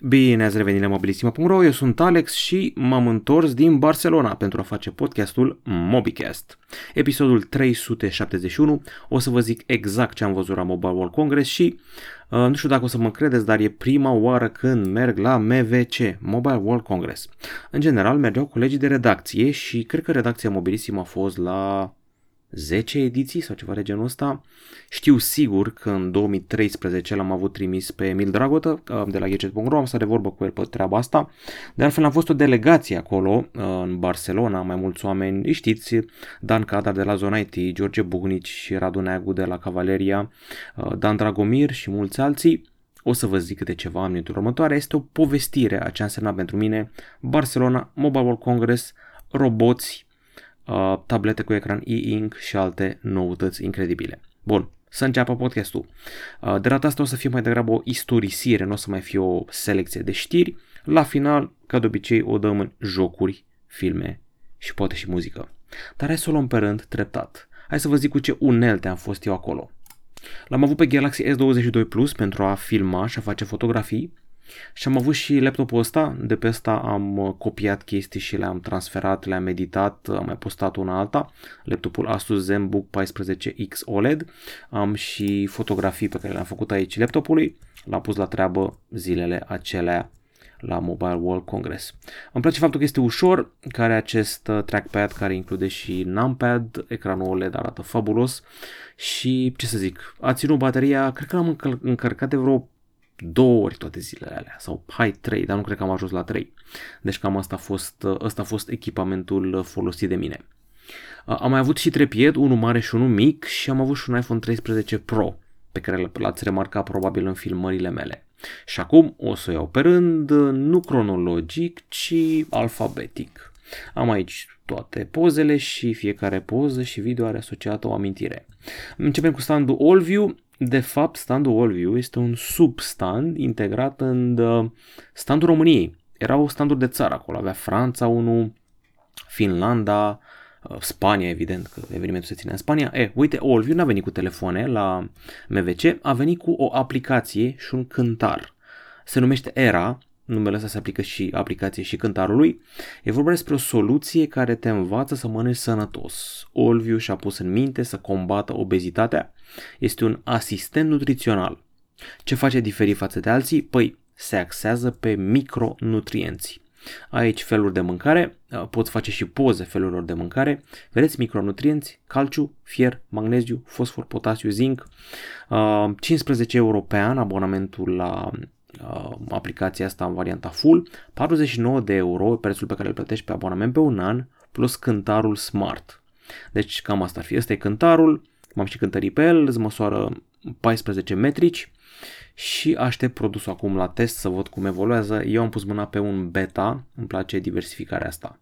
Bine ați revenit la mobilisima.ro, eu sunt Alex și m-am întors din Barcelona pentru a face podcastul MobiCast. Episodul 371, o să vă zic exact ce am văzut la Mobile World Congress și uh, nu știu dacă o să mă credeți, dar e prima oară când merg la MVC, Mobile World Congress. În general mergeau colegii de redacție și cred că redacția Mobilisima a fost la 10 ediții sau ceva de genul ăsta. Știu sigur că în 2013 l-am avut trimis pe Emil Dragotă uh, de la Gadget.ro, am stat de vorbă cu el pe treaba asta. De altfel am fost o delegație acolo uh, în Barcelona, mai mulți oameni, știți, Dan Cadar de la Zona IT, George Bugnici și Radu Neagu de la Cavaleria, uh, Dan Dragomir și mulți alții. O să vă zic de ceva în minutul următoare. Este o povestire a ce a însemnat pentru mine Barcelona Mobile World Congress, roboți, uh, tablete cu ecran e-ink și alte noutăți incredibile. Bun, să înceapă podcastul. Uh, de data asta o să fie mai degrabă o istorisire, nu o să mai fie o selecție de știri. La final, ca de obicei, o dăm în jocuri, filme și poate și muzică. Dar hai să o luăm pe rând treptat. Hai să vă zic cu ce unelte am fost eu acolo. L-am avut pe Galaxy S22 Plus pentru a filma și a face fotografii și am avut și laptopul ăsta, de pe ăsta am uh, copiat chestii și le-am transferat, le-am editat, am mai postat una alta, laptopul Asus ZenBook 14X OLED, am și fotografii pe care le-am făcut aici laptopului, l-am pus la treabă zilele acelea la Mobile World Congress. Îmi place faptul că este ușor, că are acest uh, trackpad care include și numpad, ecranul OLED arată fabulos și ce să zic, a ținut bateria, cred că l-am încărcat de vreo două ori toate zilele alea, sau hai trei, dar nu cred că am ajuns la trei. Deci cam asta a fost, ăsta a fost echipamentul folosit de mine. Am mai avut și trepied, unul mare și unul mic și am avut și un iPhone 13 Pro, pe care l-ați remarcat probabil în filmările mele. Și acum o să o iau pe rând, nu cronologic, ci alfabetic. Am aici toate pozele și fiecare poză și video are asociată o amintire. Începem cu standul AllView. De fapt, standul AllView este un substand integrat în uh, standul României. Erau standuri de țară acolo, avea Franța 1, Finlanda, uh, Spania, evident, că evenimentul se ține în Spania. E, uite, AllView n-a venit cu telefoane la MVC, a venit cu o aplicație și un cântar. Se numește Era numele ăsta se aplică și aplicației și cântarului. E vorba despre o soluție care te învață să mănânci sănătos. Olviu și-a pus în minte să combată obezitatea. Este un asistent nutrițional. Ce face diferit față de alții? Păi, se axează pe micronutrienți. Aici feluri de mâncare, poți face și poze felurilor de mâncare. Vedeți micronutrienți, calciu, fier, magneziu, fosfor, potasiu, zinc. 15 euro pe an abonamentul la uh, aplicația asta în varianta full, 49 de euro, prețul pe care îl plătești pe abonament pe un an, plus cântarul smart. Deci cam asta ar fi. Ăsta e cântarul, m-am și cântărit pe el, îți măsoară 14 metrici și aștept produsul acum la test să văd cum evoluează. Eu am pus mâna pe un beta, îmi place diversificarea asta.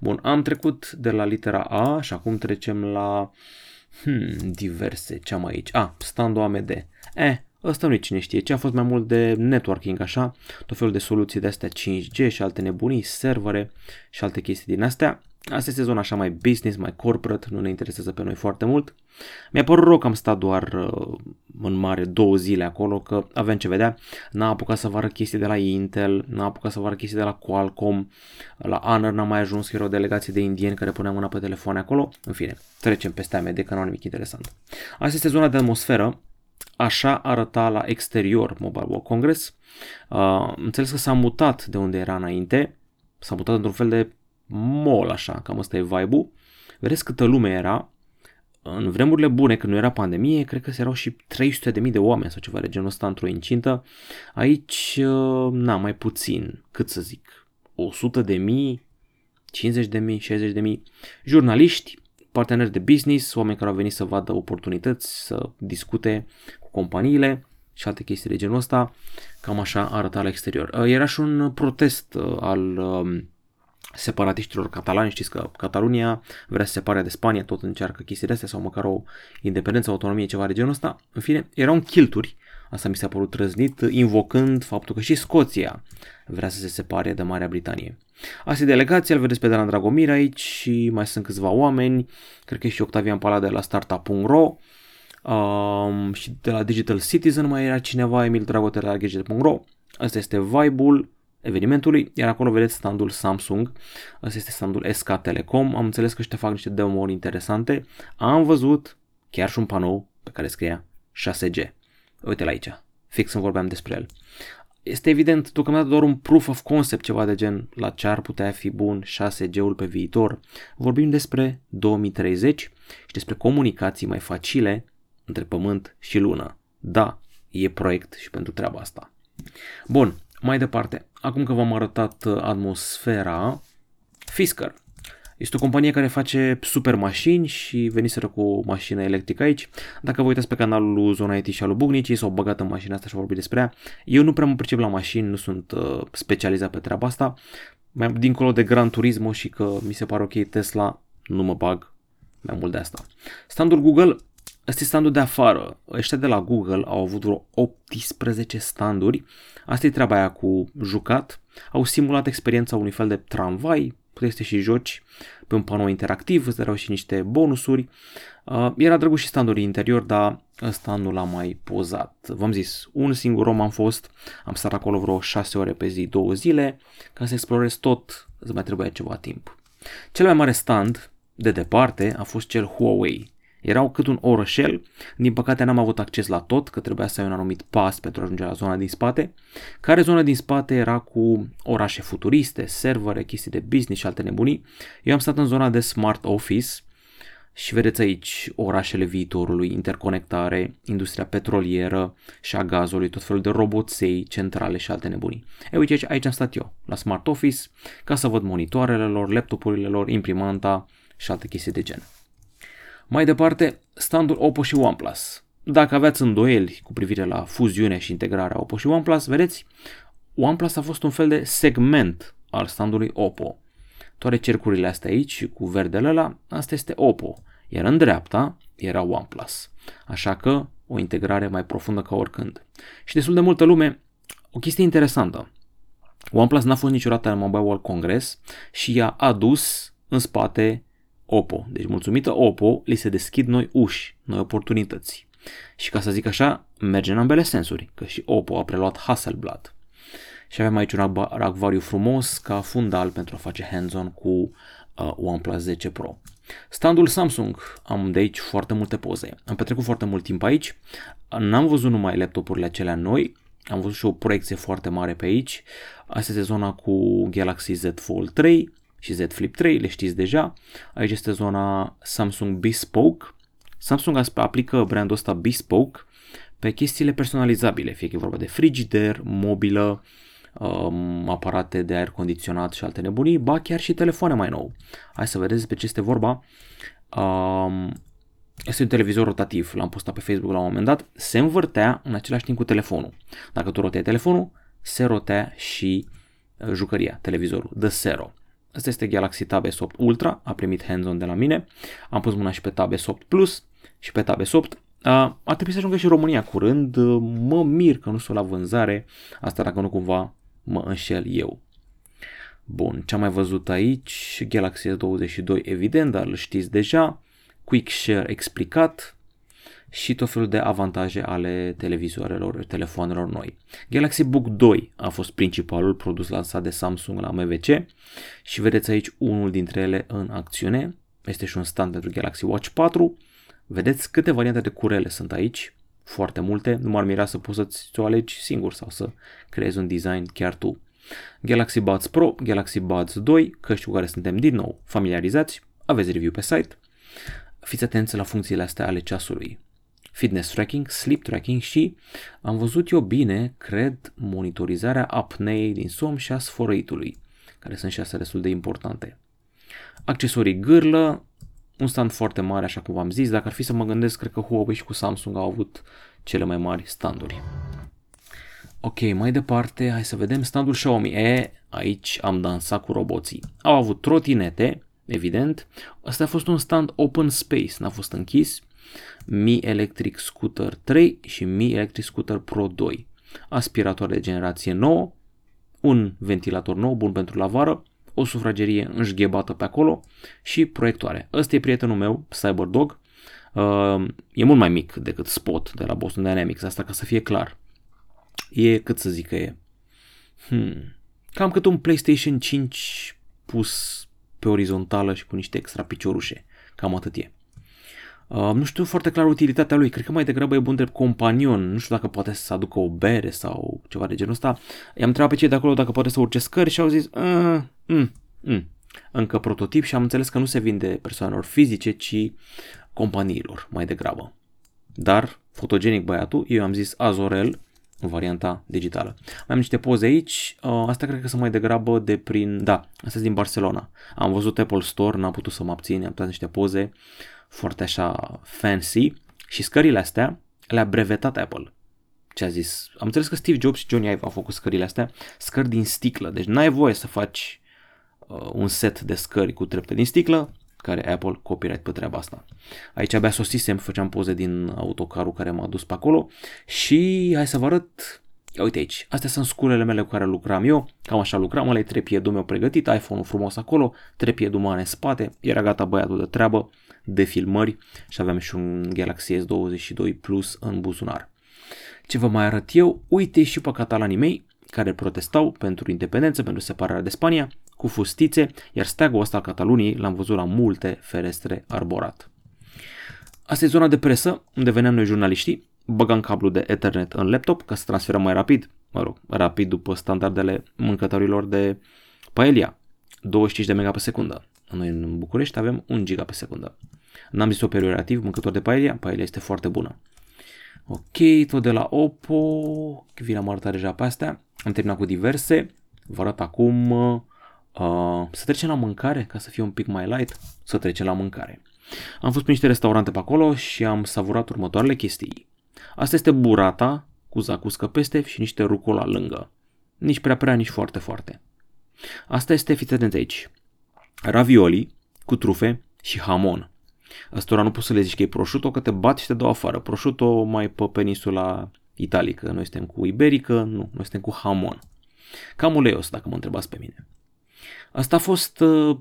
Bun, am trecut de la litera A și acum trecem la hmm, diverse, ce am aici? A, ah, standul AMD. Eh, Ăsta nu e cine știe, ce a fost mai mult de networking așa, tot felul de soluții de astea 5G și alte nebunii, servere și alte chestii din astea. Asta este zona așa mai business, mai corporate, nu ne interesează pe noi foarte mult. Mi-a părut rău că am stat doar uh, în mare două zile acolo, că avem ce vedea. N-a apucat să vară chestii de la Intel, n-a apucat să vară chestii de la Qualcomm, la Honor n-a mai ajuns, că era o delegație de indieni care punea mâna pe telefoane acolo. În fine, trecem peste AMD, că nu am nimic interesant. Asta este zona de atmosferă, Așa arăta la exterior Mobile World Congress. Uh, înțeles că s-a mutat de unde era înainte, s-a mutat într-un fel de mall așa, cam asta e vibe-ul. Vedeți câtă lume era. În vremurile bune, când nu era pandemie, cred că erau și 300.000 de oameni sau ceva de genul ăsta într-o incintă. Aici, uh, na, mai puțin, cât să zic, 100 de mii, 50 de mii, 60 de mii, jurnaliști, parteneri de business, oameni care au venit să vadă oportunități, să discute cu companiile și alte chestii de genul ăsta. Cam așa arăta la exterior. Uh, era și un protest uh, al um, separatiștilor catalani, știți că Catalunia vrea să se separe de Spania, tot încearcă chestii de astea sau măcar o independență, autonomie, ceva de genul ăsta. În fine, erau în chilturi, asta mi s-a părut trăznit, invocând faptul că și Scoția vrea să se separe de Marea Britanie. Asta e delegația, îl vedeți pe Dan Dragomir aici și mai sunt câțiva oameni, cred că e și Octavian Pala de la startup.ro um, și de la Digital Citizen mai era cineva, Emil Dragote de la Gadget.ro. Asta este vibe-ul evenimentului, iar acolo vedeți standul Samsung, ăsta este standul SK Telecom, am înțeles că ăștia fac niște demo-uri interesante, am văzut chiar și un panou pe care scria 6G. Uite-l aici, fix îmi vorbeam despre el. Este evident deocamdată doar un proof of concept, ceva de gen la ce ar putea fi bun 6G-ul pe viitor. Vorbim despre 2030 și despre comunicații mai facile între Pământ și Lună. Da, e proiect și pentru treaba asta. Bun, mai departe, acum că v-am arătat uh, atmosfera, Fisker. Este o companie care face super mașini și veniseră cu o mașină electrică aici. Dacă vă uitați pe canalul lui Zona IT și al lui Bugnici, s-au băgat în mașina asta și au vorbit despre ea. Eu nu prea mă pricep la mașini, nu sunt uh, specializat pe treaba asta. Mai dincolo de Gran Turismo și că mi se pare ok Tesla, nu mă bag mai mult de asta. Standul Google Asta e standul de afară. Ăștia de la Google au avut vreo 18 standuri. Asta e treaba aia cu jucat. Au simulat experiența unui fel de tramvai, puteți și joci pe un panou interactiv, îți dăreau și niște bonusuri. Uh, era drăguț și standul interior, dar ăsta nu l-am mai pozat. V-am zis, un singur om am fost, am stat acolo vreo 6 ore pe zi, două zile, ca să explorez tot, îți mai trebuia ceva timp. Cel mai mare stand, de departe, a fost cel Huawei, erau cât un orășel, din păcate n-am avut acces la tot, că trebuia să ai un anumit pas pentru a ajunge la zona din spate, care zona din spate era cu orașe futuriste, servere, chestii de business și alte nebunii. Eu am stat în zona de smart office și vedeți aici orașele viitorului, interconectare, industria petrolieră și a gazului, tot felul de roboței, centrale și alte nebunii. E uite aici, aici am stat eu, la smart office, ca să văd monitoarele lor, laptopurile lor, imprimanta și alte chestii de gen. Mai departe, standul Oppo și OnePlus. Dacă aveați îndoieli cu privire la fuziunea și integrarea Oppo și OnePlus, vedeți, OnePlus a fost un fel de segment al standului Oppo. Toate cercurile astea aici cu verdele ăla, asta este Oppo, iar în dreapta era OnePlus. Așa că o integrare mai profundă ca oricând. Și destul de multă lume, o chestie interesantă. OnePlus n-a fost niciodată în Mobile World Congress și i-a adus în spate Oppo. Deci mulțumită Oppo li se deschid noi uși, noi oportunități. Și ca să zic așa, merge în ambele sensuri, că și Oppo a preluat Hasselblad. Și avem aici un acvariu frumos ca fundal pentru a face hands-on cu uh, OnePlus 10 Pro. Standul Samsung, am de aici foarte multe poze. Am petrecut foarte mult timp aici, n-am văzut numai laptopurile acelea noi, am văzut și o proiecție foarte mare pe aici. Asta este zona cu Galaxy Z Fold 3, și Z Flip 3, le știți deja. Aici este zona Samsung Bespoke. Samsung aplică brandul ăsta Bespoke pe chestiile personalizabile, fie că e vorba de frigider, mobilă, um, aparate de aer condiționat și alte nebunii, ba chiar și telefoane mai nou. Hai să vedeți pe ce este vorba. Um, este un televizor rotativ, l-am postat pe Facebook la un moment dat, se învârtea în același timp cu telefonul. Dacă tu roteai telefonul, se rotea și uh, jucăria, televizorul, de Zero. Asta este Galaxy Tab S8 Ultra, a primit hands-on de la mine. Am pus mâna și pe Tab S8 Plus și pe Tab S8. A, a trebuit să ajungă și România curând. Mă mir că nu sunt la vânzare. Asta dacă nu cumva mă înșel eu. Bun, ce am mai văzut aici? Galaxy S22 evident, dar îl știți deja. Quick Share explicat, și tot felul de avantaje ale televizoarelor, telefoanelor noi. Galaxy Book 2 a fost principalul produs lansat de Samsung la MVC și vedeți aici unul dintre ele în acțiune. Este și un stand pentru Galaxy Watch 4. Vedeți câte variante de curele sunt aici, foarte multe, nu m-ar mira să poți să-ți o alegi singur sau să creezi un design chiar tu. Galaxy Buds Pro, Galaxy Buds 2, căști cu care suntem din nou familiarizați, aveți review pe site. Fiți atenți la funcțiile astea ale ceasului fitness tracking, sleep tracking și am văzut eu bine, cred, monitorizarea apneei din somn și a sfărăitului, care sunt și astea destul de importante. Accesorii gârlă, un stand foarte mare, așa cum v-am zis, dacă ar fi să mă gândesc, cred că Huawei și cu Samsung au avut cele mai mari standuri. Ok, mai departe, hai să vedem standul Xiaomi. E, aici am dansat cu roboții. Au avut trotinete, evident. Asta a fost un stand open space, n-a fost închis. Mi Electric Scooter 3 și Mi Electric Scooter Pro 2. Aspiratoare de generație nouă, un ventilator nou bun pentru la vară, o sufragerie înșghebată pe acolo și proiectoare. Ăsta e prietenul meu, Cyberdog. Uh, e mult mai mic decât Spot de la Boston Dynamics, asta ca să fie clar. E cât să zic că e. Hmm. Cam cât un PlayStation 5 pus pe orizontală și cu niște extra piciorușe. Cam atât e. Uh, nu știu foarte clar utilitatea lui, cred că mai degrabă e bun de companion, nu știu dacă poate să aducă o bere sau ceva de genul ăsta. I-am întrebat pe cei de acolo dacă poate să urce scări și au zis, uh, mm, mm. încă prototip și am înțeles că nu se vinde persoanelor fizice, ci companiilor mai degrabă. Dar fotogenic băiatul, eu am zis Azorel, în varianta digitală. Mai am niște poze aici, uh, asta cred că sunt mai degrabă de prin, da, asta din Barcelona. Am văzut Apple Store, n-am putut să mă abțin, am dat niște poze foarte așa fancy și scările astea le-a brevetat Apple. Ce a zis? Am înțeles că Steve Jobs și Johnny Ive au făcut scările astea, scări din sticlă, deci n-ai voie să faci uh, un set de scări cu trepte din sticlă, care Apple copyright pe treaba asta. Aici abia sosisem, făceam poze din autocarul care m-a dus pe acolo și hai să vă arăt. Uite aici, astea sunt sculele mele cu care lucram eu, cam așa lucram, ăla e trepiedul meu pregătit, iPhone-ul frumos acolo, trepiedul mare în spate, era gata băiatul de treabă, de filmări. Și aveam și un Galaxy S22 Plus în buzunar. Ce vă mai arăt eu? Uite și pe catalanii mei care protestau pentru independență, pentru separarea de Spania, cu fustițe, iar steagul ăsta al Cataluniei l-am văzut la multe ferestre arborat. Asta e zona de presă, unde veneam noi jurnaliștii, băgam cablu de Ethernet în laptop ca să transferăm mai rapid, mă rog, rapid după standardele mâncătorilor de paelia, 25 de mega pe secundă. Noi în București avem 1 giga pe secundă. N-am zis superiorativ, mâncător de paelia, paelia este foarte bună. Ok, tot de la Oppo, vi l-am arătat deja pe astea, am terminat cu diverse, vă arăt acum Uh, să trecem la mâncare, ca să fie un pic mai light, să trecem la mâncare. Am fost pe niște restaurante pe acolo și am savurat următoarele chestii. Asta este burata cu zacuscă peste și niște rucola lângă. Nici prea prea, nici foarte foarte. Asta este, fiți atenți aici, ravioli cu trufe și hamon. Astora nu poți să le zici că e prosciutto, că te bat și te dau afară. Prosciutto mai pe peninsula italică. Noi suntem cu iberică, nu, noi suntem cu hamon. Cam uleios, dacă mă întrebați pe mine. Asta a fost, uh,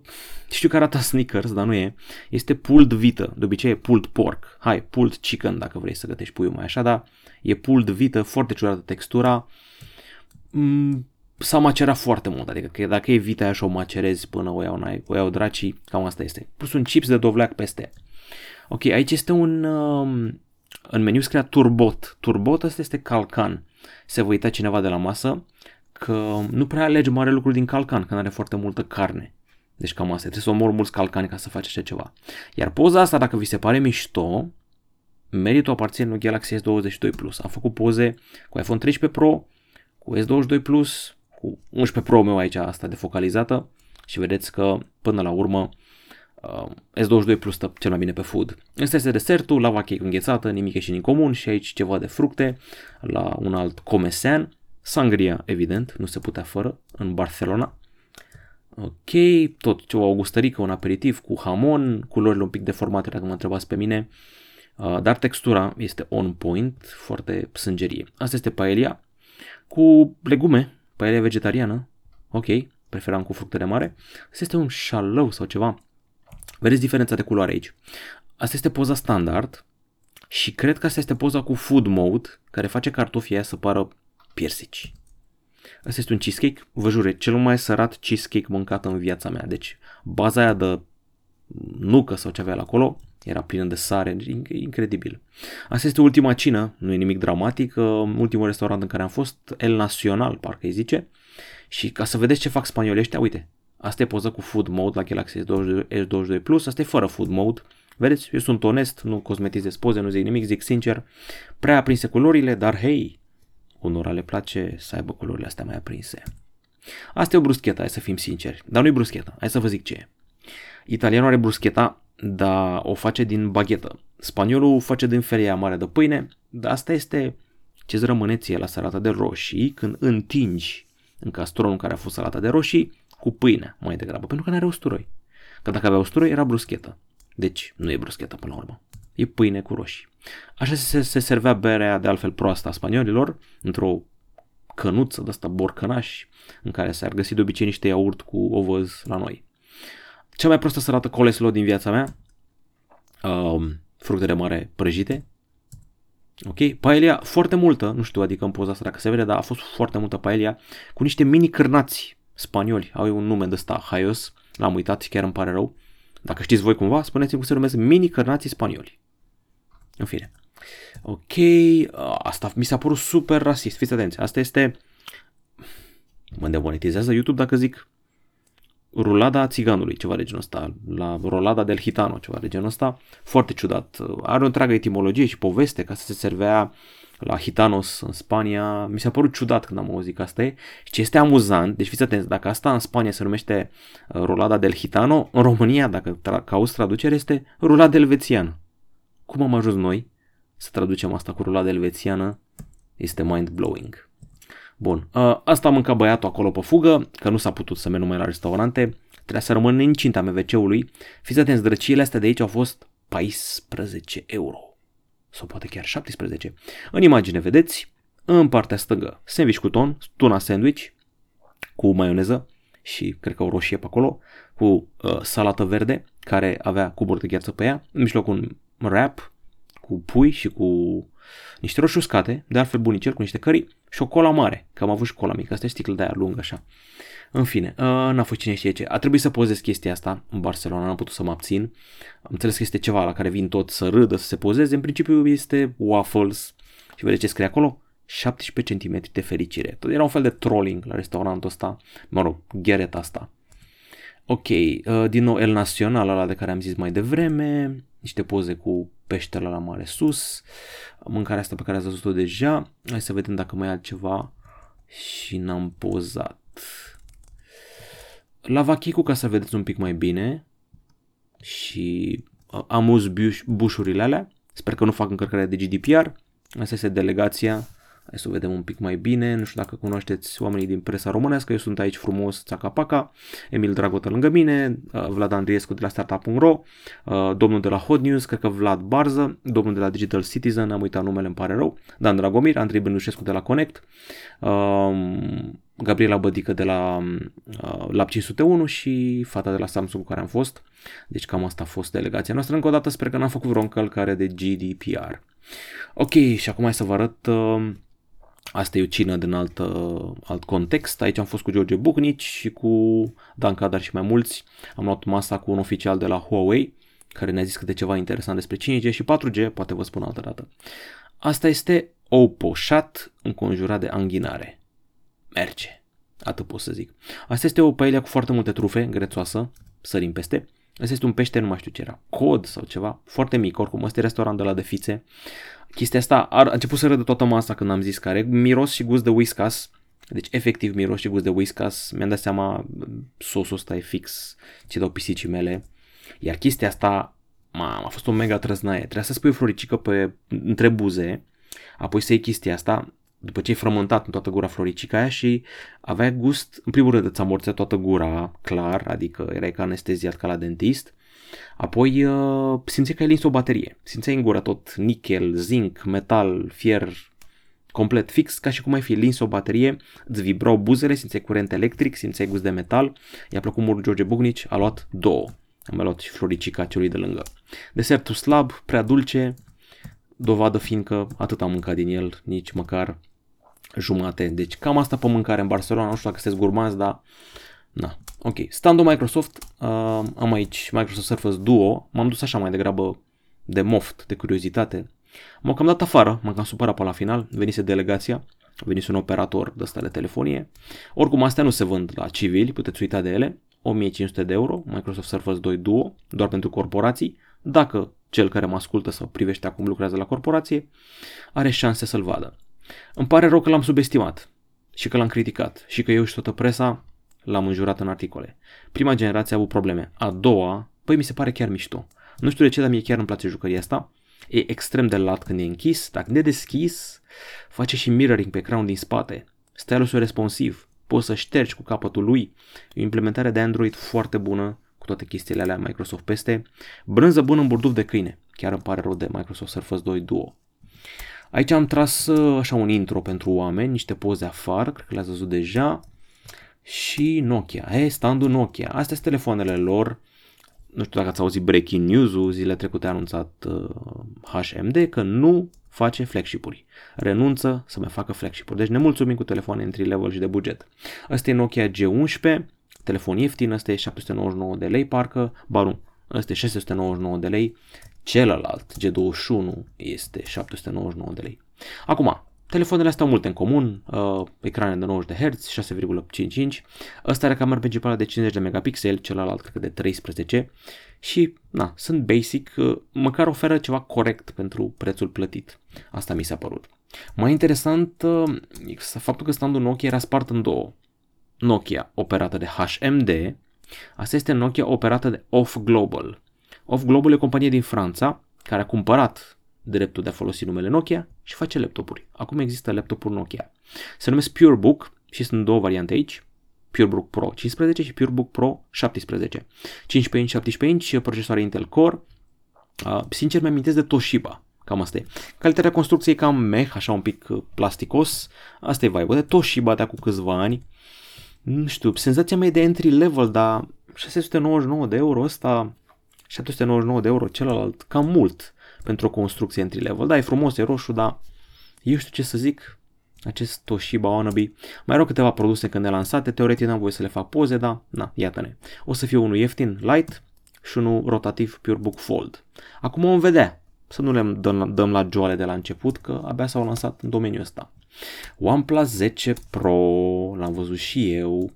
știu că arată Snickers, dar nu e, este pulled vită, de obicei e pulled pork, hai, pulled chicken dacă vrei să gătești puiul mai așa, dar e pulled vită, foarte ciudată textura, mm, s-a macerat foarte mult, adică că dacă e vita aia și o macerezi până o iau, o iau dracii, cam asta este. Pus un chips de dovleac peste. Ok, aici este un, um, în meniu scria turbot. Turbot ăsta este calcan. Se va uita cineva de la masă, că nu prea alegi mare lucru din calcan, că nu are foarte multă carne. Deci cam asta, trebuie să omori mulți calcani ca să faci așa ceva. Iar poza asta, dacă vi se pare mișto, meritul aparține lui Galaxy S22 Plus. Am făcut poze cu iPhone 13 Pro, cu S22 Plus, cu 11 Pro meu aici asta de focalizată și vedeți că până la urmă uh, S22 Plus stă cel mai bine pe food. Asta este desertul, lava cake înghețată, nimic și în comun și aici ceva de fructe la un alt comesean Sangria, evident, nu se putea fără, în Barcelona. Ok, tot ceva, o gustărică, un aperitiv cu hamon, culorile un pic deformate dacă mă întrebați pe mine, uh, dar textura este on point, foarte sângerie. Asta este paelia cu legume, paelia vegetariană, ok, preferam cu fructe de mare. Asta este un șalău sau ceva. Vedeți diferența de culoare aici. Asta este poza standard și cred că asta este poza cu food mode, care face cartofii aia să pară piersici. Asta este un cheesecake, vă jure, cel mai sărat cheesecake mâncat în viața mea. Deci baza aia de nucă sau ce avea acolo era plină de sare, incredibil. Asta este ultima cină, nu e nimic dramatic, ultimul restaurant în care am fost, El Nacional, parcă îi zice, și ca să vedeți ce fac spaniolii ăștia, uite, asta e poză cu food mode la Galaxy S22 Plus, asta e fără food mode, Vedeți, eu sunt onest, nu cosmetizez poze, nu zic nimic, zic sincer, prea aprinse culorile, dar hei, unora le place să aibă culorile astea mai aprinse. Asta e o bruscheta, hai să fim sinceri. Dar nu e bruscheta, hai să vă zic ce e. Italianul are bruscheta, dar o face din baghetă. Spaniolul o face din feria mare de pâine, dar asta este ce-ți rămâne ție la salata de roșii când întingi în castronul care a fost salata de roșii cu pâine mai degrabă, pentru că nu are usturoi. Că dacă avea usturoi era bruschetă. Deci nu e bruschetă până la urmă. E pâine cu roșii. Așa se, se servea berea de altfel proastă a spaniolilor, într-o cănuță de asta borcănaș, în care s-ar găsi de obicei niște iaurt cu ovăz la noi. Cea mai prostă sărată coleslaw din viața mea, um, fructe de mare prăjite, Ok? Paelia foarte multă, nu știu, adică în poza asta dacă se vede, dar a fost foarte multă paelia cu niște mini cârnați spanioli. Au un nume de ăsta, Haios, l-am uitat și chiar îmi pare rău. Dacă știți voi cumva, spuneți-mi cum se numesc mini cârnații spanioli. În fine. Ok, asta mi s-a părut super rasist, fiți atenți, asta este... Mă demonetizează YouTube dacă zic rulada țiganului, ceva de genul ăsta, la rolada del hitano, ceva de genul ăsta, foarte ciudat. Are o întreagă etimologie și poveste ca să se servea la Hitanos în Spania. Mi s-a părut ciudat când am auzit că asta e. Și ce este amuzant, deci fiți atenți, dacă asta în Spania se numește uh, rolada del Hitano, în România, dacă tra- cauți traducere, este rulada elvețiană. Cum am ajuns noi să traducem asta cu rulada elvețiană? Este mind-blowing. Bun, uh, asta a mâncat băiatul acolo pe fugă, că nu s-a putut să mergem mai la restaurante, trebuia să rămân în cinta MVC-ului. Fiți atenți, drăciile astea de aici au fost 14 euro. Sau poate chiar 17. În imagine vedeți, în partea stângă, sandwich cu ton, tuna sandwich, cu maioneză și cred că o roșie pe acolo, cu uh, salată verde, care avea cuburi de gheață pe ea, în mijloc un wrap cu pui și cu niște roșii uscate, de altfel bunicel, cu niște cări și o cola mare, că am avut și cola mică, asta e sticlă de aia lungă așa. În fine, uh, n-a fost cine știe ce. A trebuit să pozez chestia asta în Barcelona, n-am putut să mă abțin. Am înțeles că este ceva la care vin tot să râdă, să se pozeze. În principiu este waffles și vedeți ce scrie acolo? 17 cm de fericire. Tot era un fel de trolling la restaurantul ăsta, mă rog, ghereta asta. Ok, uh, din nou El Nacional, ăla de care am zis mai devreme, niște poze cu peștele la mare sus, mâncarea asta pe care ați văzut-o deja. Hai să vedem dacă mai e altceva și n-am pozat. La Vachicu, ca să vedeți un pic mai bine și uh, amuz bușurile alea. Sper că nu fac încărcarea de GDPR. Asta este delegația Hai să o vedem un pic mai bine. Nu știu dacă cunoașteți oamenii din presa românească. Eu sunt aici frumos, țaca-paca. Emil Dragotă lângă mine, uh, Vlad Andriescu de la Startup.ro, uh, domnul de la Hot News, cred că Vlad Barză, domnul de la Digital Citizen, am uitat numele, îmi pare rău, Dan Dragomir, Andrei Bănușescu de la Connect, um, Gabriela Bădică de la uh, Lab 501 și fata de la Samsung cu care am fost. Deci cam asta a fost delegația noastră. Încă o dată sper că n-am făcut vreo încălcare de GDPR. Ok, și acum hai să vă arăt uh, Asta e o cină din alt, alt context. Aici am fost cu George Bucnici și cu Dan Cadar și mai mulți. Am luat masa cu un oficial de la Huawei care ne-a zis câte ceva interesant despre 5G și 4G, poate vă spun altă dată. Asta este o poșat înconjurat de anghinare. Merge. Atât pot să zic. Asta este o paelia cu foarte multe trufe, grețoasă, sărim peste. Asta este un pește, nu mai știu ce era, cod sau ceva, foarte mic, oricum, ăsta e restaurant de la de fițe. Chestia asta a început să râdă toată masa când am zis care miros și gust de whiskas. Deci efectiv miros și gust de whiskas. Mi-am dat seama sosul ăsta e fix ce dau pisicii mele. Iar chestia asta m-a, a fost o mega trăznaie. Trebuia să spui o floricică pe, între buze, apoi să iei chestia asta, după ce ai frământat în toată gura floricica aia și avea gust, în primul rând îți amorțea toată gura, clar, adică erai ca anesteziat ca la dentist, Apoi uh, simțeai că ai lins o baterie. Simțeai în gură tot nichel, zinc, metal, fier, complet fix, ca și cum ai fi lins o baterie, îți vibrau buzele, simțeai curent electric, simțeai gust de metal. I-a plăcut mult George Bugnici, a luat două. Am mai luat și floricica celui de lângă. Desertul slab, prea dulce, dovadă fiindcă atât am mâncat din el, nici măcar jumate. Deci cam asta pe mâncare în Barcelona, nu știu dacă sunteți gurmați, dar Na, ok. Standul Microsoft, uh, am aici Microsoft Surface Duo, m-am dus așa mai degrabă de moft, de curiozitate. M-am cam dat afară, m-am cam supărat pe la final, venise delegația, venise un operator de ăsta de telefonie. Oricum, astea nu se vând la civili, puteți uita de ele, 1500 de euro, Microsoft Surface 2 Duo, doar pentru corporații. Dacă cel care mă ascultă sau privește acum lucrează la corporație, are șanse să-l vadă. Îmi pare rău că l-am subestimat și că l-am criticat și că eu și toată presa l-am înjurat în articole. Prima generație a avut probleme. A doua, păi mi se pare chiar mișto. Nu știu de ce, dar mie chiar îmi place jucăria asta. E extrem de lat când e închis, dacă e deschis, face și mirroring pe ecran din spate. Stylusul responsiv, poți să ștergi cu capătul lui. E o implementare de Android foarte bună, cu toate chestiile alea Microsoft peste. Brânză bună în burduf de câine. Chiar îmi pare rău de Microsoft Surface 2 Duo. Aici am tras uh, așa un intro pentru oameni, niște poze afară, cred că le-ați văzut deja și Nokia. E, standul Nokia. Astea sunt telefoanele lor. Nu știu dacă ați auzit breaking news-ul, zile trecute a anunțat uh, HMD că nu face flagship-uri. Renunță să mai facă flagship-uri. Deci ne mulțumim cu telefoane entry level și de buget. Asta e Nokia G11, telefon ieftin, ăsta e 799 de lei parcă, ba nu, ăsta e 699 de lei, celălalt G21 este 799 de lei. Acum, telefoanele astea au multe în comun, uh, ecrane de 90 de Hz, 6,55, ăsta are camera principală de 50 de megapixel, celălalt cred că de 13 și na, sunt basic, uh, măcar oferă ceva corect pentru prețul plătit. Asta mi s-a părut. Mai interesant, uh, faptul că standul Nokia era spart în două. Nokia operată de HMD, asta este Nokia operată de Off Global. Off Global e o companie din Franța care a cumpărat dreptul de a folosi numele Nokia și face laptopuri. Acum există laptopuri Nokia. Se numesc PureBook și sunt două variante aici. PureBook Pro 15 și PureBook Pro 17. 15 inch, 17 inch, procesoare Intel Core. Uh, sincer mi-amintesc de Toshiba. Cam asta e. Calitatea construcției e cam meh, așa un pic plasticos. Asta e vibe de Toshiba de cu câțiva ani. Nu știu, senzația mea e de entry level, dar 699 de euro ăsta, 799 de euro celălalt, cam mult pentru o construcție entry level. Da, e frumos, e roșu, dar eu știu ce să zic, acest Toshiba Wannabe. Mai erau câteva produse când ne lansate, teoretic n-am voie să le fac poze, dar na, iată-ne. O să fie unul ieftin, light, și unul rotativ PureBook Fold. Acum vom vedea, să nu le dăm, dăm la joale de la început, că abia s-au lansat în domeniul ăsta. OnePlus 10 Pro, l-am văzut și eu.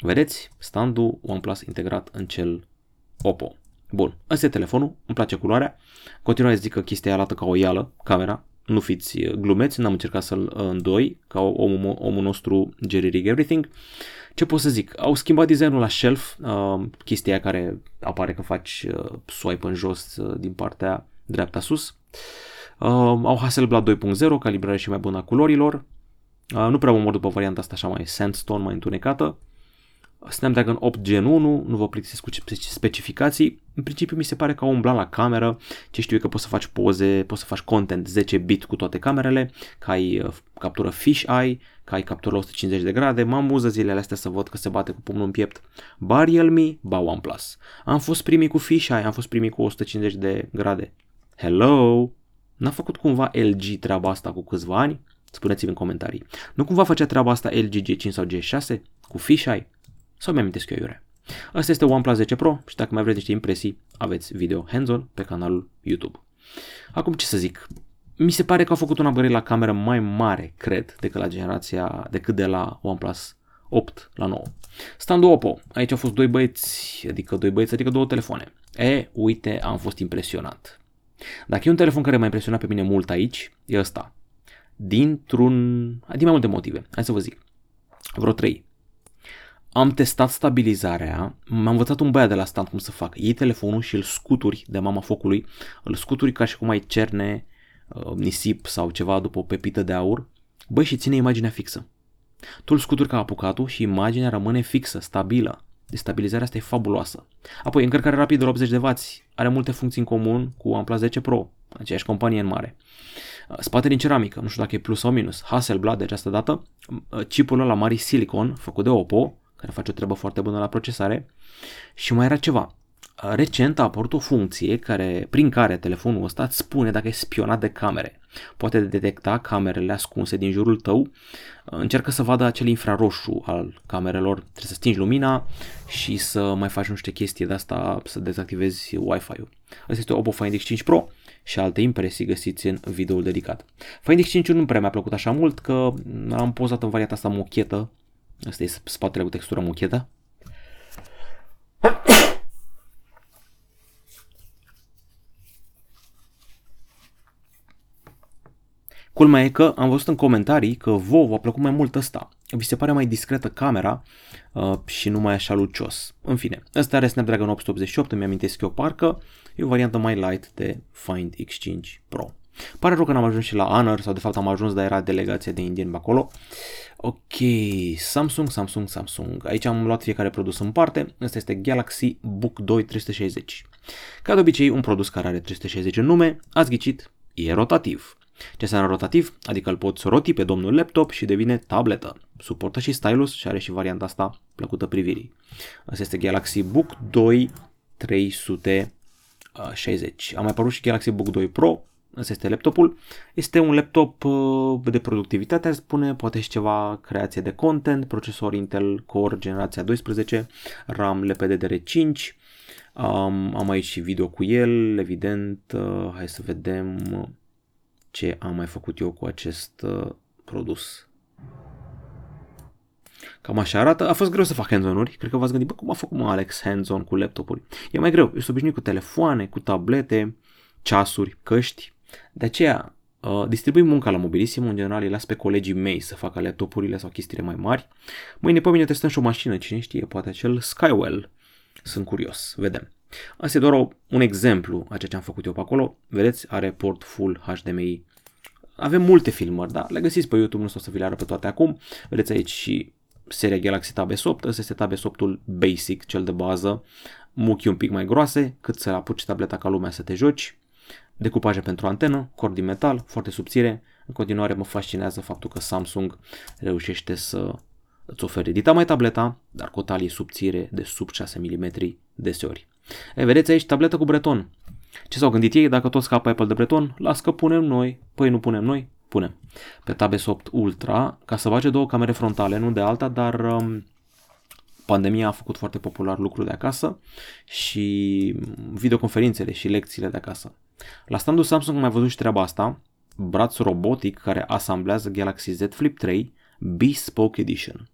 Vedeți? Standul OnePlus integrat în cel Oppo. Bun, ăsta e telefonul, îmi place culoarea. Continuare să zic că chestia arată ca o ială, camera, nu fiți uh, glumeți, n-am încercat să-l uh, îndoi, ca omul, omul nostru Jerry Rig Everything. Ce pot să zic? Au schimbat designul la shelf, uh, chestia care apare că faci uh, swipe în jos uh, din partea dreapta sus. Uh, au Hasselblad 2.0, calibrare și mai bună a culorilor. Uh, nu prea mă mor după varianta asta așa mai sandstone, mai întunecată. Snapdragon 8 Gen 1, nu vă plictisesc cu specificații. În principiu mi se pare că au umblat la cameră, ce știu că poți să faci poze, poți să faci content 10 bit cu toate camerele, că ai uh, captură fisheye, că ai captură 150 de grade. Mă amuză zilele astea să văd că se bate cu pumnul în piept. Ba Realme, ba OnePlus. Am fost primii cu fisheye, am fost primii cu 150 de grade. Hello! N-a făcut cumva LG treaba asta cu câțiva ani? Spuneți-mi în comentarii. Nu cumva făcea treaba asta LG G5 sau G6 cu fisheye? Sau mi-amintesc eu iurea? Asta este OnePlus 10 Pro și dacă mai vreți niște impresii, aveți video hands-on pe canalul YouTube. Acum ce să zic, mi se pare că au făcut un upgrade la cameră mai mare, cred, decât la generația, decât de la OnePlus 8 la 9. Standul Oppo, aici au fost doi băieți, adică doi băieți, adică două telefoane. E, uite, am fost impresionat. Dacă e un telefon care m-a impresionat pe mine mult aici, e ăsta. Dintr-un... din mai multe motive. Hai să vă zic. Vreo trei. Am testat stabilizarea, m-a învățat un băiat de la stand cum să fac. Iei telefonul și îl scuturi de mama focului, îl scuturi ca și cum ai cerne uh, nisip sau ceva după o pepită de aur, băi și ține imaginea fixă. Tu îl scuturi ca apucatul și imaginea rămâne fixă, stabilă. Destabilizarea asta e fabuloasă. Apoi, încărcare rapidă la 80 de W, are multe funcții în comun cu OnePlus 10 Pro, aceeași companie în mare. Uh, spate din ceramică, nu știu dacă e plus sau minus. Hasselblad de această dată, uh, chipul ăla mare silicon, făcut de Oppo, care face o treabă foarte bună la procesare. Și mai era ceva. Recent a apărut o funcție care, prin care telefonul ăsta îți spune dacă e spionat de camere. Poate detecta camerele ascunse din jurul tău, încearcă să vadă acel infraroșu al camerelor, trebuie să stingi lumina și să mai faci nu știu chestie de asta, să dezactivezi Wi-Fi-ul. Asta este Oppo Find X5 Pro și alte impresii găsiți în videoul dedicat. Find X5 nu prea mi-a plăcut așa mult că am pozat în varianta asta mochetă Asta e spatele cu textură mochetă. Culmea e că am văzut în comentarii că vouă v-a plăcut mai mult ăsta. Vi se pare mai discretă camera uh, și nu mai așa lucios. În fine, ăsta are Snapdragon 888, îmi amintesc eu parcă. E o variantă mai light de Find X5 Pro. Pare rău că n-am ajuns și la Honor, sau de fapt am ajuns, dar era delegația de indieni pe acolo. Ok, Samsung, Samsung, Samsung. Aici am luat fiecare produs în parte. Asta este Galaxy Book 2 360. Ca de obicei, un produs care are 360 în nume, ați ghicit, e rotativ. Ce înseamnă rotativ? Adică îl poți roti pe domnul laptop și devine tabletă. Suportă și stylus și are și varianta asta plăcută privirii. Asta este Galaxy Book 2 360. A mai apărut și Galaxy Book 2 Pro, Ăsta este laptopul. Este un laptop uh, de productivitate, aș spune, poate și ceva creație de content, procesor Intel Core generația 12, RAM LPDDR5, um, am aici și video cu el, evident, uh, hai să vedem ce am mai făcut eu cu acest uh, produs. Cam așa arată. A fost greu să fac hands-on-uri. Cred că v-ați gândit, bă, cum a făcut mă Alex hands-on cu laptopuri? E mai greu. Eu sunt obișnuit cu telefoane, cu tablete, ceasuri, căști. De aceea, uh, distribui munca la Mobilisimo, în general îi las pe colegii mei să facă laptopurile sau chestiile mai mari. Mâine pe mine testăm și o mașină, cine știe, poate acel Skywell. Sunt curios, vedem. Asta e doar o, un exemplu a ceea ce am făcut eu pe acolo. Vedeți, are port full HDMI. Avem multe filmări, da? Le găsiți pe YouTube, nu o să vi le arăt pe toate acum. Vedeți aici și seria Galaxy Tab S8. Ăsta este Tab S8-ul basic, cel de bază. Muchii un pic mai groase, cât să apuci tableta ca lumea să te joci. Decupaje pentru antenă, cord din metal, foarte subțire. În continuare mă fascinează faptul că Samsung reușește să îți ofere edita mai tableta, dar cu o talie subțire de sub 6 mm deseori. E, vedeți aici tabletă cu breton. Ce s-au gândit ei? Dacă tot scapă Apple de breton, las că punem noi. Păi nu punem noi? Punem. Pe Tab S8 Ultra, ca să bage două camere frontale, nu de alta, dar um, pandemia a făcut foarte popular lucrul de acasă și videoconferințele și lecțiile de acasă. La standul Samsung am mai văzut și treaba asta, braț robotic care asamblează Galaxy Z Flip 3 Bespoke Edition.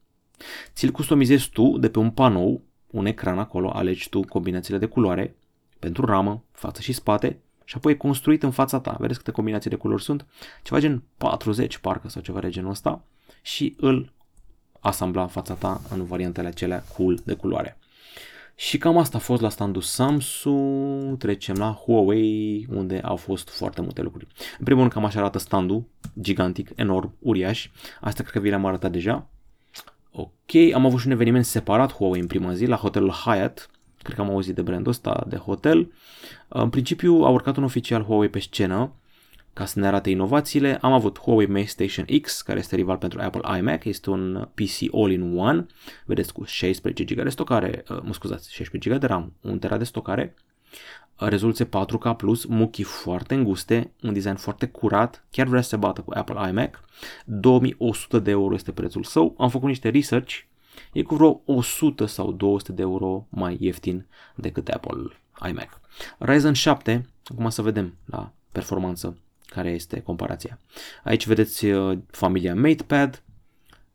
Ți-l customizezi tu de pe un panou un ecran acolo, alegi tu combinațiile de culoare pentru ramă, față și spate și apoi e construit în fața ta. Vedeți câte combinații de culori sunt? Ceva gen 40 parcă sau ceva de genul ăsta și îl asambla în fața ta în variantele acelea cool de culoare. Și cam asta a fost la standul Samsung, trecem la Huawei, unde au fost foarte multe lucruri. În primul rând cam așa arată standul, gigantic, enorm, uriaș. Asta cred că vi le-am arătat deja. Ok, am avut și un eveniment separat Huawei în prima zi la hotelul Hyatt. Cred că am auzit de brandul ăsta de hotel. În principiu a urcat un oficial Huawei pe scenă ca să ne arate inovațiile. Am avut Huawei Mate Station X, care este rival pentru Apple iMac, este un PC all-in-one, vedeți cu 16 GB de stocare, uh, mă scuzați, 16 GB de RAM, 1 TB de stocare, rezoluție 4K+, muchii foarte înguste, un design foarte curat, chiar vrea să se bată cu Apple iMac. 2100 de euro este prețul său. Am făcut niște research, e cu vreo 100 sau 200 de euro mai ieftin decât Apple iMac. Ryzen 7, acum să vedem la performanță care este comparația. Aici vedeți uh, familia MatePad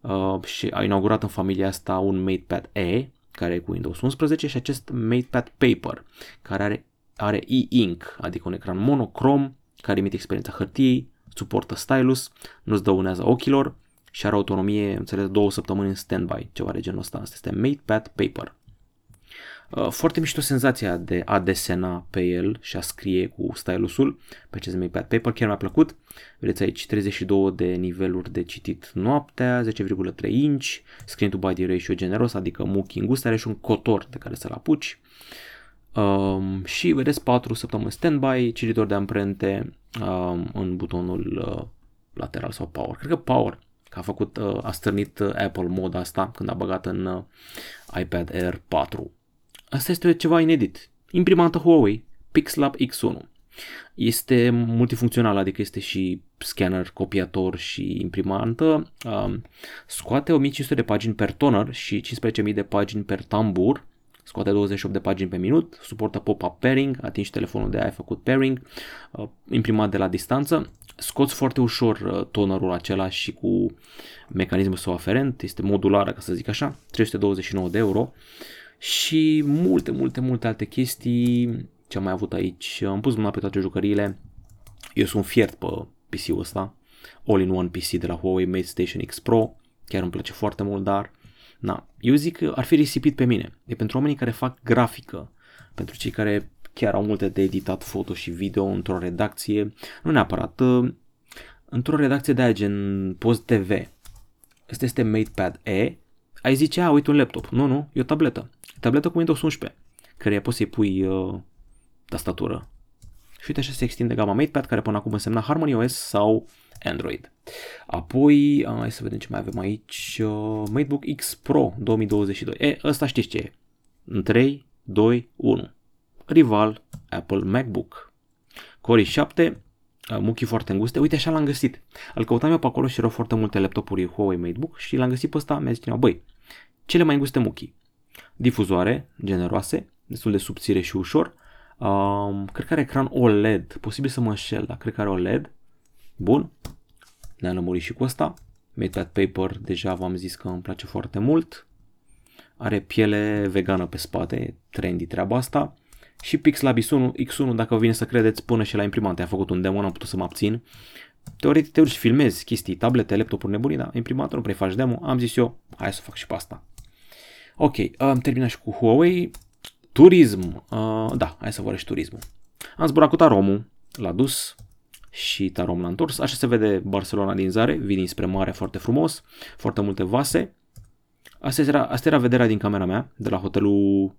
uh, și a inaugurat în familia asta un MatePad E, care e cu Windows 11 și acest MatePad Paper, care are are e-ink, adică un ecran monocrom care emite experiența hârtiei, suportă stylus, nu-ți dăunează ochilor și are autonomie, înțeles, două săptămâni în standby, ceva de genul ăsta. Asta este MatePad Paper. Uh, foarte mișto senzația de a desena pe el și a scrie cu stylusul pe acest MatePad Paper, chiar mi-a plăcut. Vedeți aici 32 de niveluri de citit noaptea, 10,3 inch, screen to body ratio generos, adică muchi îngust, are și un cotor de care să-l apuci. Um, și vedeți 4 săptămâni standby, cititor de amprente um, în butonul uh, lateral sau power. Cred că power, că a făcut, uh, a stârnit uh, Apple moda asta când a băgat în uh, iPad Air 4. Asta este ceva inedit. Imprimantă Huawei PixLab X1. Este multifuncțional, adică este și scanner, copiator și imprimantă. Um, scoate 1500 de pagini per toner și 15.000 de pagini per tambur scoate 28 de pagini pe minut, suportă pop-up pairing, atingi telefonul de ai făcut pairing, uh, imprimat de la distanță, scoți foarte ușor uh, tonerul acela și cu mecanismul său aferent, este modulară, ca să zic așa, 329 de euro și multe, multe, multe alte chestii ce am mai avut aici. Am pus mâna pe toate jucăriile. Eu sunt fiert pe PC-ul ăsta, all-in-one PC de la Huawei Mate Station X Pro, chiar îmi place foarte mult, dar Na, eu zic că ar fi risipit pe mine. E pentru oamenii care fac grafică, pentru cei care chiar au multe de editat foto și video într-o redacție, nu neapărat, uh, într-o redacție de aia gen Post TV. Asta este MatePad E. Ai zice, a, uite un laptop. Nu, nu, e o tabletă. Tabletă cu Windows 11, care poți să-i pui uh, tastatură. Și uite așa se extinde gama MatePad, care până acum însemna Harmony OS sau Android. Apoi, hai să vedem ce mai avem aici, MacBook X Pro 2022. E, ăsta știți ce e. În 3, 2, 1. Rival Apple MacBook. Core i7, uh, muchii foarte înguste. Uite, așa l-am găsit. Îl căutam eu pe acolo și erau foarte multe laptopuri Huawei MateBook și l-am găsit pe ăsta, mi-a zis cineva, băi, cele mai înguste muchii. Difuzoare, generoase, destul de subțire și ușor. Um, cred că are ecran OLED, posibil să mă înșel, dar cred că are OLED. Bun, ne-am lămurit și cu ăsta. Made Paper, deja v-am zis că îmi place foarte mult. Are piele vegană pe spate, trendy treaba asta. Și Pixlab X1, X1, dacă vine să credeți, până și la imprimante. A făcut un demo, n-am putut să mă abțin. Teoretic te urci și filmezi chestii, tablete, laptopuri nebunii, dar imprimantă nu prea faci demo. Am zis eu, hai să fac și pe asta. Ok, am terminat și cu Huawei. Turism. Uh, da, hai să vorbesc turismul. Am zburat cu Taromul, l-a dus și Tarom l-a întors. Așa se vede Barcelona din zare, vin spre mare foarte frumos, foarte multe vase. Asta era, asta era vederea din camera mea, de la hotelul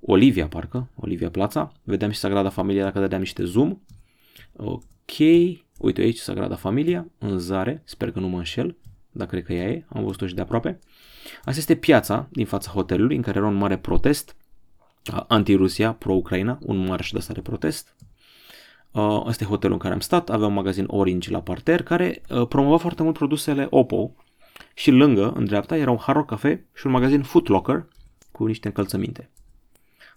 Olivia, parcă, Olivia Plața. Vedeam și Sagrada Familia dacă dădeam niște zoom. Ok, uite aici Sagrada Familia, în zare, sper că nu mă înșel, dar cred că ea e, am văzut-o și de aproape. Asta este piața din fața hotelului în care era un mare protest anti-Rusia, pro-Ucraina, un marș de de protest. Asta e hotelul în care am stat, avea un magazin Orange la parter care promova foarte mult produsele Oppo și lângă, în dreapta, era un Hard Rock Cafe și un magazin Foot Locker cu niște încălțăminte.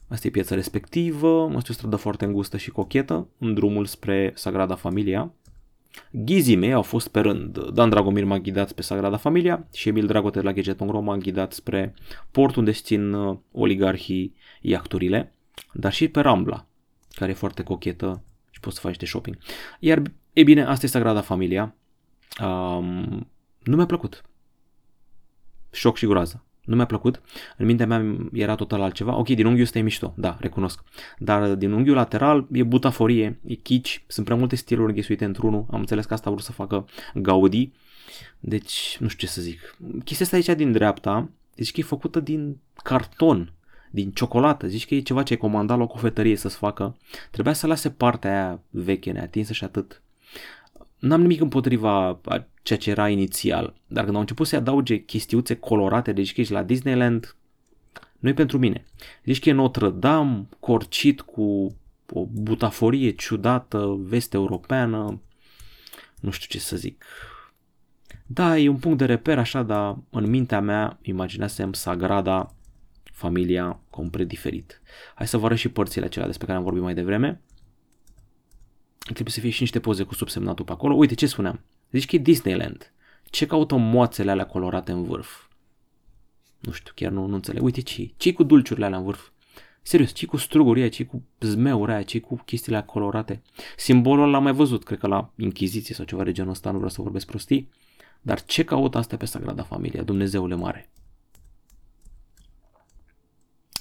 Asta e piața respectivă, asta e o stradă foarte îngustă și cochetă, în drumul spre Sagrada Familia. Ghizii mei au fost pe rând. Dan Dragomir m-a ghidat spre Sagrada Familia și Emil Dragote de la Gadget.ro m-a ghidat spre port unde țin uh, oligarhii iacturile, dar și pe Rambla, care e foarte cochetă și poți să faci de shopping. Iar, e bine, asta e Sagrada Familia. Um, nu mi-a plăcut. Șoc și groază. Nu mi-a plăcut. În mintea mea era total altceva. Ok, din unghiul ăsta e mișto, da, recunosc. Dar din unghiul lateral e butaforie, e chici, sunt prea multe stiluri înghesuite într-unul. Am înțeles că asta vor să facă Gaudi. Deci, nu știu ce să zic. Chestia asta aici din dreapta, zici că e făcută din carton, din ciocolată. Zici că e ceva ce ai comandat la o cofetărie să-ți facă. Trebuia să lase partea aia veche, neatinsă și atât. N-am nimic împotriva ceea ce era inițial, dar când au început să adauge chestiuțe colorate, deci că ești la Disneyland, nu e pentru mine. Deci că e Notre-Dame, corcit cu o butaforie ciudată, veste europeană, nu știu ce să zic. Da, e un punct de reper așa, dar în mintea mea imaginasem Sagrada, familia complet diferit. Hai să vă arăt și părțile acelea despre care am vorbit mai devreme. Trebuie să fie și niște poze cu subsemnatul pe acolo. Uite ce spuneam. Zici că e Disneyland. Ce caută moațele alea colorate în vârf? Nu știu, chiar nu, nu înțeleg. Uite ce ce cu dulciurile alea în vârf? Serios, ce cu strugurii ce cu zmeuri aia, ce cu chestiile alea colorate? Simbolul l-am mai văzut, cred că la Inchiziție sau ceva de genul ăsta, nu vreau să vorbesc prostii. Dar ce caută asta pe Sagrada Familia, Dumnezeule mare?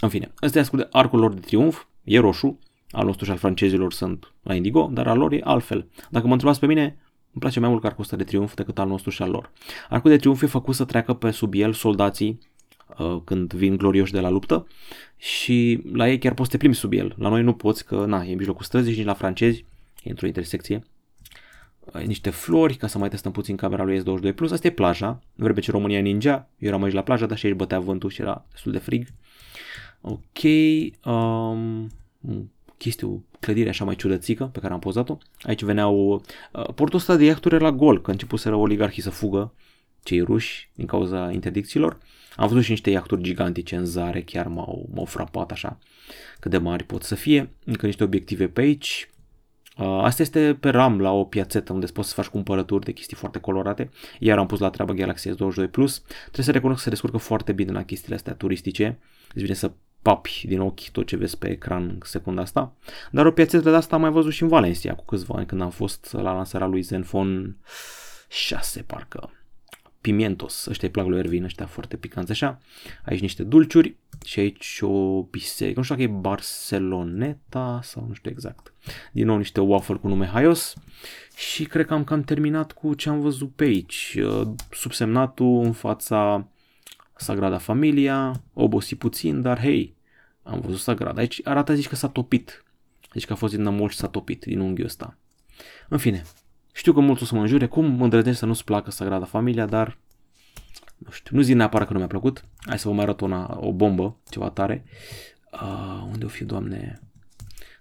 În fine, ăsta e ascult de arcul lor de triumf, e roșu, al nostru și al francezilor sunt la Indigo, dar al lor e altfel. Dacă mă întrebați pe mine, îmi place mai mult arcul ăsta de triumf decât al nostru și al lor. Arcul de triumf e făcut să treacă pe sub el soldații uh, când vin glorioși de la luptă și la ei chiar poți să te plimbi sub el. La noi nu poți că na, e în mijlocul străzii și nici la francezi, e într-o intersecție. Ai niște flori ca să mai testăm puțin camera lui S22+. Plus. Asta e plaja. Vreme ce România ninja, eu eram aici la plajă, dar și aici bătea vântul și era destul de frig. Ok. Um, chestie, o clădire așa mai ciudățică pe care am pozat-o. Aici veneau... Uh, portul ăsta de iahturi era gol, că începuseră oligarhii să fugă cei ruși din cauza interdicțiilor. Am văzut și niște iahturi gigantice în zare, chiar m-au, m-au frapat așa cât de mari pot să fie. Încă niște obiective pe aici. Uh, asta este pe RAM la o piațetă unde poți să faci cumpărături de chestii foarte colorate. Iar am pus la treabă Galaxy S22 Plus. Trebuie să recunosc că se descurcă foarte bine la chestiile astea turistice. Îți vine să papi din ochi tot ce vezi pe ecran în secunda asta. Dar o piațetă de asta am mai văzut și în Valencia cu câțiva ani când am fost la lansarea lui Zenfone 6 parcă. Pimientos, ăștia îi plac lui Ervin, ăștia foarte picanți așa. Aici niște dulciuri și aici o biserică, nu știu dacă e Barceloneta sau nu știu exact. Din nou niște waffle cu nume haios și cred că am cam terminat cu ce am văzut pe aici. Subsemnatul în fața Sagrada Familia, obosi puțin, dar hei, am văzut Sagrada. Aici arată, zici că s-a topit. Deci că a fost din nămol și s-a topit din unghiul ăsta. În fine, știu că mulți o să mă înjure, cum mă îndrăznești să nu-ți placă Sagrada Familia, dar nu știu, nu zic neapărat că nu mi-a plăcut. Hai să vă mai arăt una, o bombă, ceva tare. Uh, unde o fi, doamne?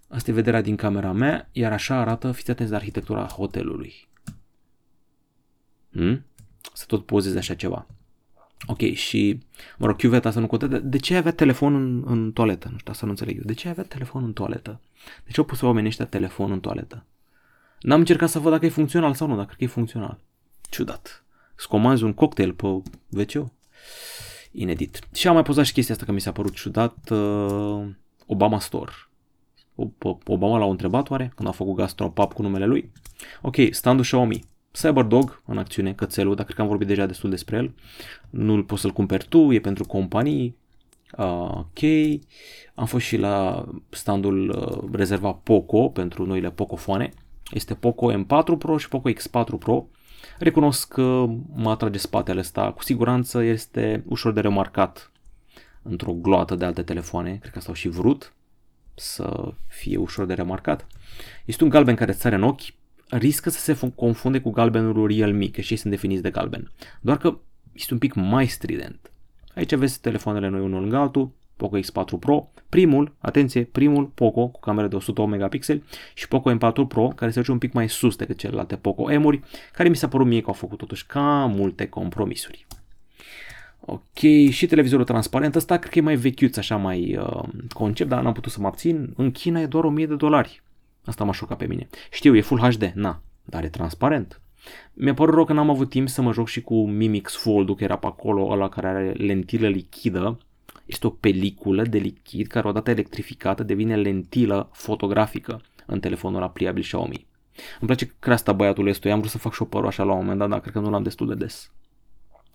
Asta e vederea din camera mea, iar așa arată, fiți atenți la arhitectura hotelului. Hmm? Să tot pozezi așa ceva. Ok, și, mă rog, chiuveta să nu contează. De ce avea telefon în, în toaletă? Nu știu, asta nu înțeleg eu. De ce avea telefon în toaletă? De ce au pus oamenii ăștia telefon în toaletă? N-am încercat să văd dacă e funcțional sau nu, dacă e funcțional. Ciudat. Scomanzi un cocktail pe wc Inedit. Și am mai pozat și chestia asta că mi s-a părut ciudat. Uh, Obama Store. Obama l-au întrebat oare când a făcut gastropub cu numele lui. Ok, standul Xiaomi. Cyberdog în acțiune, cățelul, dar cred că am vorbit deja destul despre el. Nu-l poți să-l cumperi tu, e pentru companii. Uh, ok. Am fost și la standul uh, rezervat Poco pentru noile Pocofoane. Este Poco M4 Pro și Poco X4 Pro. Recunosc că mă atrage spatele ăsta. Cu siguranță este ușor de remarcat într-o gloată de alte telefoane. Cred că asta au și vrut să fie ușor de remarcat. Este un galben care îți sare în ochi, riscă să se confunde cu galbenul Realme, că și ei sunt definiți de galben. Doar că este un pic mai strident. Aici aveți telefoanele noi unul lângă altul, Poco X4 Pro, primul, atenție, primul Poco cu cameră de 108 megapixeli și Poco M4 Pro, care se duce un pic mai sus decât celelalte Poco M-uri, care mi s-a părut mie că au făcut totuși cam multe compromisuri. Ok, și televizorul transparent, ăsta cred că e mai vechiuț, așa mai uh, concept, dar n-am putut să mă abțin. În China e doar 1000 de dolari. Asta m-a șocat pe mine. Știu, e Full HD, na, dar e transparent. Mi-a părut rău că n-am avut timp să mă joc și cu Mimix Fold, care era pe acolo, ăla care are lentilă lichidă. Este o peliculă de lichid care odată electrificată devine lentilă fotografică în telefonul la pliabil Xiaomi. Îmi place creasta băiatul ăstuia, am vrut să fac și o părul așa la un moment dat, dar cred că nu l-am destul de des.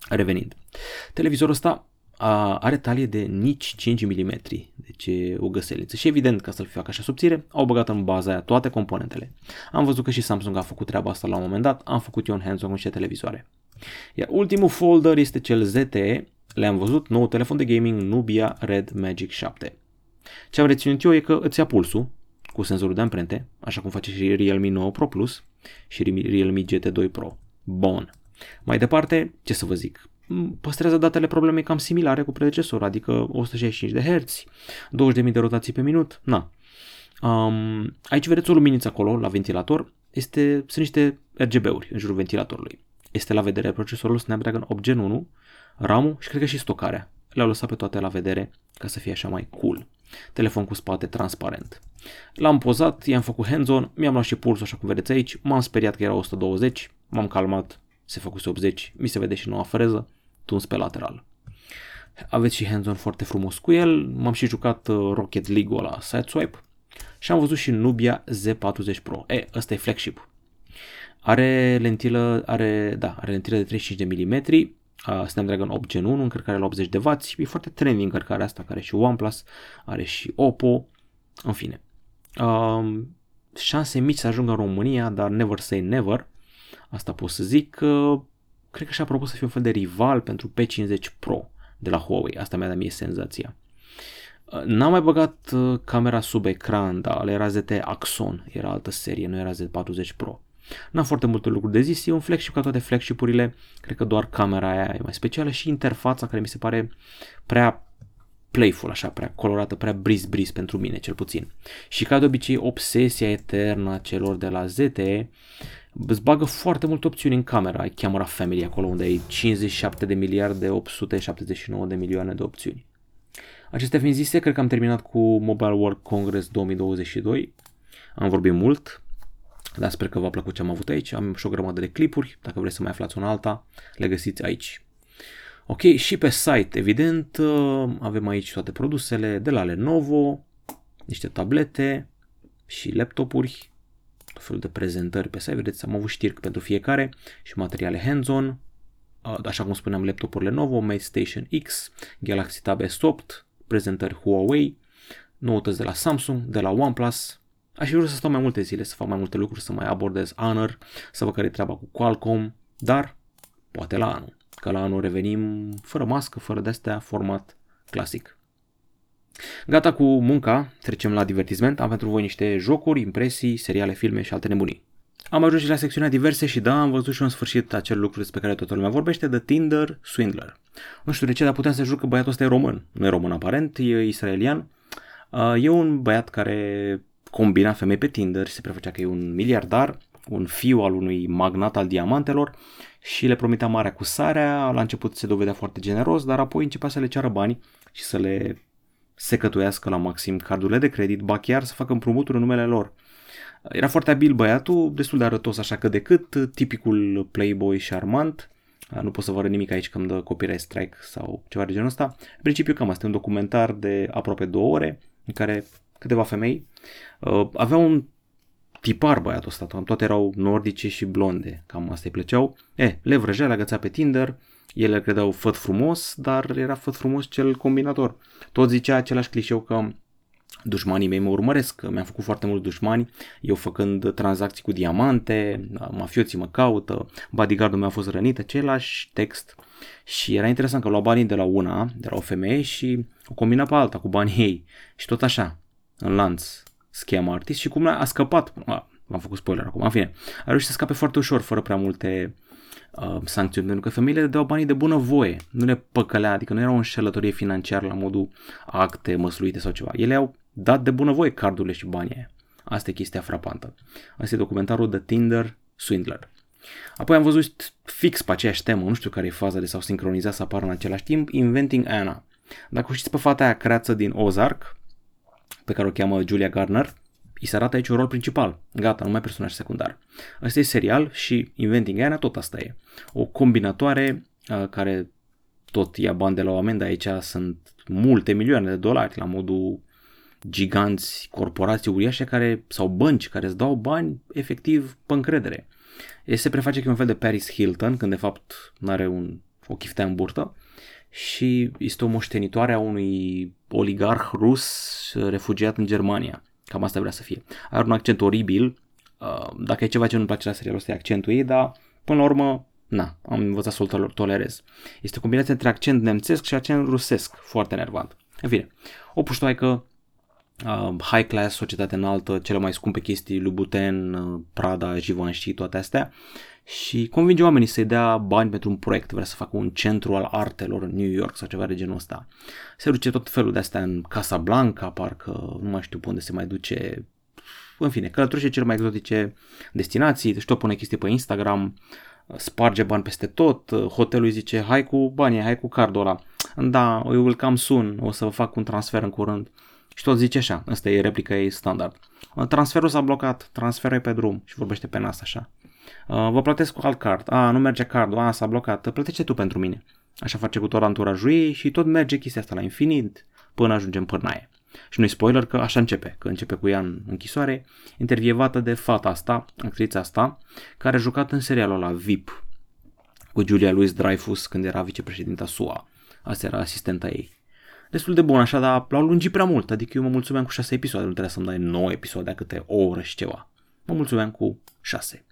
Revenind. Televizorul ăsta a, are talie de nici 5 mm, deci e o găseliță. Și evident, ca să-l facă așa subțire, au băgat în baza aia toate componentele. Am văzut că și Samsung a făcut treaba asta la un moment dat, am făcut eu în hands-on cu niște televizoare. Iar ultimul folder este cel ZTE, le-am văzut, nou telefon de gaming Nubia Red Magic 7. Ce am reținut eu e că îți ia pulsul cu senzorul de amprente, așa cum face și Realme 9 Pro Plus și Realme GT2 Pro. Bun. Mai departe, ce să vă zic, păstrează datele problemei cam similare cu predecesorul, adică 165 de Hz, 20.000 de rotații pe minut, na. Um, aici vedeți o luminiță acolo, la ventilator, este, sunt niște RGB-uri în jurul ventilatorului. Este la vedere procesorul Snapdragon 8 Gen 1, RAM-ul și cred că și stocarea. Le-au lăsat pe toate la vedere ca să fie așa mai cool. Telefon cu spate transparent. L-am pozat, i-am făcut hands-on, mi-am luat și pulsul așa cum vedeți aici, m-am speriat că era 120, m-am calmat, se făcuse 80, mi se vede și noua freză, tuns pe lateral. Aveți și hands-on foarte frumos cu el, m-am și jucat uh, Rocket League-ul la Sideswipe și am văzut și Nubia Z40 Pro. E, ăsta e flagship. Are lentilă, are, da, are lentilă de 35 de mm, uh, Snapdragon 8 Gen 1, încărcare la 80 de W, e foarte trendy încărcarea asta, care are și OnePlus, are și Oppo, în fine. Uh, șanse mici să ajungă în România, dar never say never. Asta pot să zic. Uh, cred că și-a propus să fie un fel de rival pentru P50 Pro de la Huawei. Asta mi-a dat mie senzația. Uh, n-am mai băgat uh, camera sub ecran, dar era ZT Axon, era altă serie, nu era Z40 Pro. N-am foarte multe lucruri de zis, e un flagship ca toate flagshipurile, cred că doar camera aia e mai specială și interfața care mi se pare prea playful, așa, prea colorată, prea bris-bris pentru mine, cel puțin. Și ca de obicei, obsesia eternă a celor de la ZTE îți bagă foarte multe opțiuni în camera, ai camera family acolo unde ai 57 de miliarde 879 de milioane de opțiuni. Acestea fiind zise, cred că am terminat cu Mobile World Congress 2022. Am vorbit mult, dar sper că v-a plăcut ce am avut aici. Am și o grămadă de clipuri, dacă vreți să mai aflați una alta, le găsiți aici. Ok, și pe site, evident, uh, avem aici toate produsele de la Lenovo, niște tablete și laptopuri, tot felul de prezentări pe site, vedeți, am avut știri pentru fiecare și materiale hands-on, uh, așa cum spuneam, laptopurile Lenovo, Mate Station X, Galaxy Tab S8, prezentări Huawei, noutăți de la Samsung, de la OnePlus, Aș fi vrut să stau mai multe zile, să fac mai multe lucruri, să mai abordez Honor, să văd care e treaba cu Qualcomm, dar poate la anul. Că la anul revenim fără mască, fără de-astea, format clasic. Gata cu munca, trecem la divertisment. Am pentru voi niște jocuri, impresii, seriale, filme și alte nebunii. Am ajuns și la secțiunea diverse și da, am văzut și în sfârșit acel lucru despre care toată lumea vorbește, de Tinder Swindler. Nu știu de ce, dar puteam să jur că băiatul ăsta e român. Nu e român aparent, e israelian. Uh, e un băiat care combina femei pe Tinder și se prefăcea că e un miliardar, un fiu al unui magnat al diamantelor și le promitea marea cu sarea, la început se dovedea foarte generos, dar apoi începea să le ceară bani și să le secătuiască la maxim cardurile de credit, ba chiar să facă împrumuturi în numele lor. Era foarte abil băiatul, destul de arătos așa că decât, tipicul playboy charmant, nu pot să vă arăt nimic aici că îmi dă copyright strike sau ceva de genul ăsta. În principiu cam asta, un documentar de aproape două ore în care câteva femei uh, aveau un tipar băiatul ăsta, toate erau nordice și blonde, cam asta îi plăceau. E, le vrăjea, le agăța pe Tinder, ele credeau făt frumos, dar era făt frumos cel combinator. Tot zicea același clișeu că dușmanii mei mă urmăresc, mi-am făcut foarte mulți dușmani, eu făcând tranzacții cu diamante, mafioții mă caută, bodyguardul meu a fost rănit, același text. Și era interesant că lua banii de la una, de la o femeie și o combina pe alta cu banii ei. Și tot așa, în lanț, schema artist și cum a scăpat, a, am făcut spoiler acum, în fine, a reușit să scape foarte ușor, fără prea multe uh, sancțiuni, pentru că femeile dădeau banii de bună voie, nu le păcălea, adică nu era o înșelătorie financiară la modul acte măsluite sau ceva. Ele au dat de bună voie cardurile și banii aia. Asta e chestia frapantă. Asta e documentarul The Tinder Swindler. Apoi am văzut fix pe aceeași temă, nu știu care e faza de s-au sincronizat să apară în același timp, Inventing Anna. Dacă o știți pe fata aia creață din Ozark, pe care o cheamă Julia Garner, îi se arată aici un rol principal. Gata, nu mai personaj secundar. Asta e serial și Inventing Anna tot asta e. O combinatoare uh, care tot ia bani de la oameni, dar aici sunt multe milioane de dolari la modul giganți, corporații uriașe care, sau bănci care îți dau bani efectiv pe încredere. E se preface că e un fel de Paris Hilton, când de fapt nu are un, o chiftea în burtă și este o moștenitoare a unui oligarh rus refugiat în Germania. Cam asta vrea să fie. Are un accent oribil, uh, dacă e ceva ce nu-mi place la serialul ăsta e accentul ei, dar până la urmă, na, am învățat să-l tolerez. Este o combinație între accent nemțesc și accent rusesc, foarte nervant. În fine, o puștoaică uh, high class, societate înaltă, cele mai scumpe chestii, Louboutin, uh, Prada, Givenchy, toate astea și convinge oamenii să-i dea bani pentru un proiect, vrea să facă un centru al artelor în New York sau ceva de genul ăsta. Se duce tot felul de astea în Casa Blanca, parcă nu mai știu pe unde se mai duce, în fine, călătorește cele mai exotice destinații, știu, pune chestii pe Instagram, sparge bani peste tot, hotelul îi zice hai cu banii, hai cu cardul ăla, da, we will come soon, o să vă fac un transfer în curând. Și tot zice așa, asta e replica ei standard. Transferul s-a blocat, transferul e pe drum și vorbește pe nas așa. Uh, vă plătesc cu alt card, a, nu merge cardul, a, s-a blocat, plătește tu pentru mine. Așa face cu tot anturajul ei și tot merge chestia asta la infinit până ajungem până aia. Și nu spoiler că așa începe, că începe cu ea în închisoare, intervievată de fata asta, actrița asta, care a jucat în serialul la VIP cu Julia Louis Dreyfus când era vicepreședinta SUA. Asta era asistenta ei. Destul de bun așa, dar l-au lungit prea mult, adică eu mă mulțumeam cu 6 episoade, nu trebuia să-mi dai 9 episoade a câte o oră și ceva. Mă mulțumeam cu 6.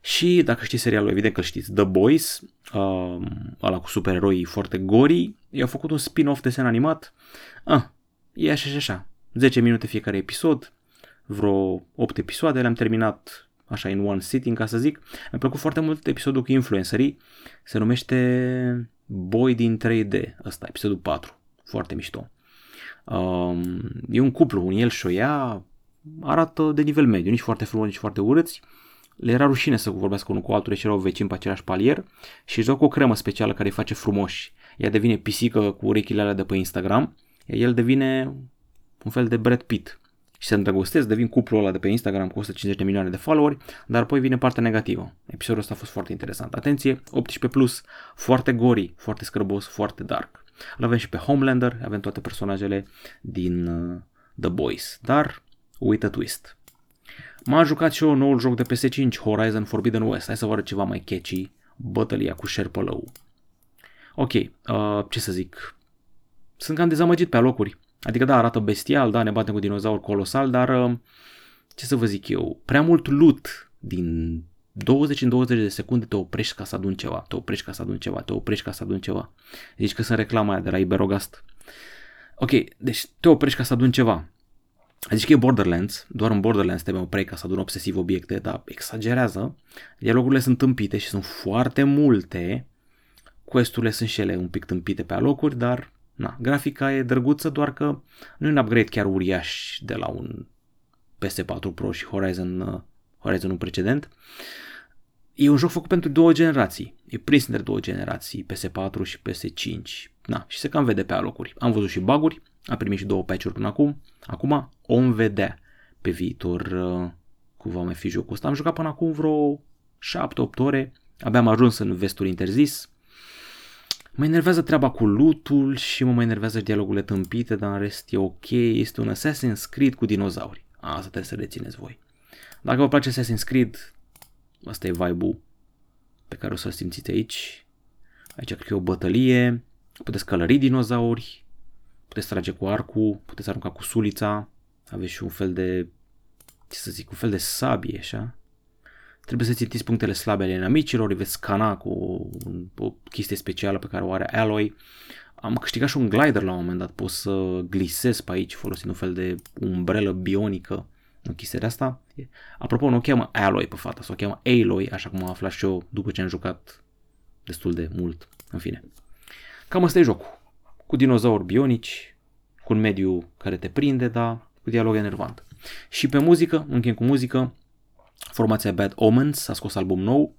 Și dacă știți serialul, evident că știți, The Boys, uh, ăla cu supereroi foarte gori, i-au făcut un spin-off desen animat. Ah, e așa și așa. 10 minute fiecare episod, vreo 8 episoade, le-am terminat așa in one sitting, ca să zic. Mi-a plăcut foarte mult episodul cu influencerii, se numește Boy din 3D, ăsta, episodul 4, foarte mișto. Um, e un cuplu, un el și o ea, arată de nivel mediu, nici foarte frumos, nici foarte urâți, le era rușine să vorbească unul cu altul, deși erau vecini pe același palier și își o cremă specială care îi face frumoși. Ea devine pisică cu urechile alea de pe Instagram, iar el devine un fel de Brad Pitt și se îndrăgostesc, devin cuplul ăla de pe Instagram cu 150 de milioane de followeri, dar apoi vine partea negativă. Episodul ăsta a fost foarte interesant. Atenție, 18+, plus, foarte gori, foarte scârbos, foarte dark. Îl avem și pe Homelander, avem toate personajele din uh, The Boys, dar uită twist. M-a jucat și eu noul joc de PS5, Horizon Forbidden West. Hai să vă arăt ceva mai catchy, bătălia cu șerpălău. Ok, uh, ce să zic, sunt cam dezamăgit pe alocuri. Adică da, arată bestial, da, ne batem cu dinozauri colosal, dar uh, ce să vă zic eu, prea mult loot din 20 în 20 de secunde te oprești ca să adun ceva, te oprești ca să adun ceva, te oprești ca să adun ceva. Zici că sunt reclama aia de la Iberogast. Ok, deci te oprești ca să adun ceva. Zici că e Borderlands, doar în Borderlands te oprei ca să adun obsesiv obiecte, dar exagerează. Dialogurile sunt tâmpite și sunt foarte multe. Questurile sunt și ele un pic tâmpite pe alocuri, dar na, grafica e drăguță, doar că nu e un upgrade chiar uriaș de la un PS4 Pro și Horizon, uh, Horizonul precedent. E un joc făcut pentru două generații. E prins între două generații, PS4 și PS5. Na, și se cam vede pe alocuri. Am văzut și baguri, a primit și două patch-uri până acum. Acum om vedea pe viitor uh, cum va mai fi jocul ăsta. Am jucat până acum vreo 7-8 ore, abia am ajuns în vestul interzis. Mă enervează treaba cu lutul și mă mai enervează dialogurile tâmpite, dar în rest e ok. Este un Assassin's Creed cu dinozauri. Asta trebuie să rețineți voi. Dacă vă place Assassin's Creed, asta e vibe-ul pe care o să-l simțiți aici. Aici cred că e o bătălie, puteți călări dinozauri, puteți trage cu arcul, puteți arunca cu sulița, aveți și un fel de, ce să zic, un fel de sabie, așa. Trebuie să țintiți punctele slabe ale inamicilor, îi veți scana cu o, o chestie specială pe care o are Alloy. Am câștigat și un glider la un moment dat, pot să glisez pe aici folosind un fel de umbrelă bionică în chestia de asta. Apropo, nu o cheamă Alloy pe fata, sau o cheamă Aloy, așa cum am aflat și eu după ce am jucat destul de mult. În fine. Cam asta e jocul. Cu dinozauri bionici, cu un mediu care te prinde, dar cu dialog enervant. Și pe muzică, încheiem cu muzică, formația Bad Omens a scos album nou,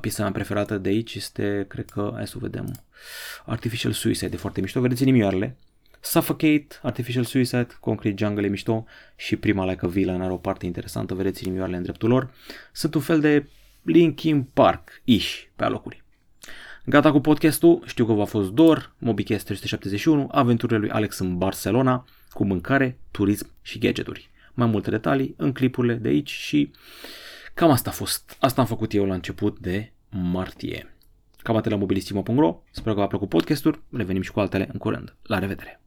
piesa mea preferată de aici este, cred că, hai să vedem, Artificial Suicide, de foarte mișto, vedeți inimioarele, Suffocate, Artificial Suicide, Concrete Jungle e mișto și prima Like a Villain are o parte interesantă, vedeți inimioarele în dreptul lor. Sunt un fel de Linkin Park-ish pe alocuri. Gata cu podcastul, știu că v-a fost dor, MobiCast 371, aventurile lui Alex în Barcelona, cu mâncare, turism și gadgeturi. Mai multe detalii în clipurile de aici și cam asta a fost. Asta am făcut eu la început de martie. Cam atât la mobilisimo.ro, sper că v-a plăcut podcastul, revenim și cu altele în curând. La revedere!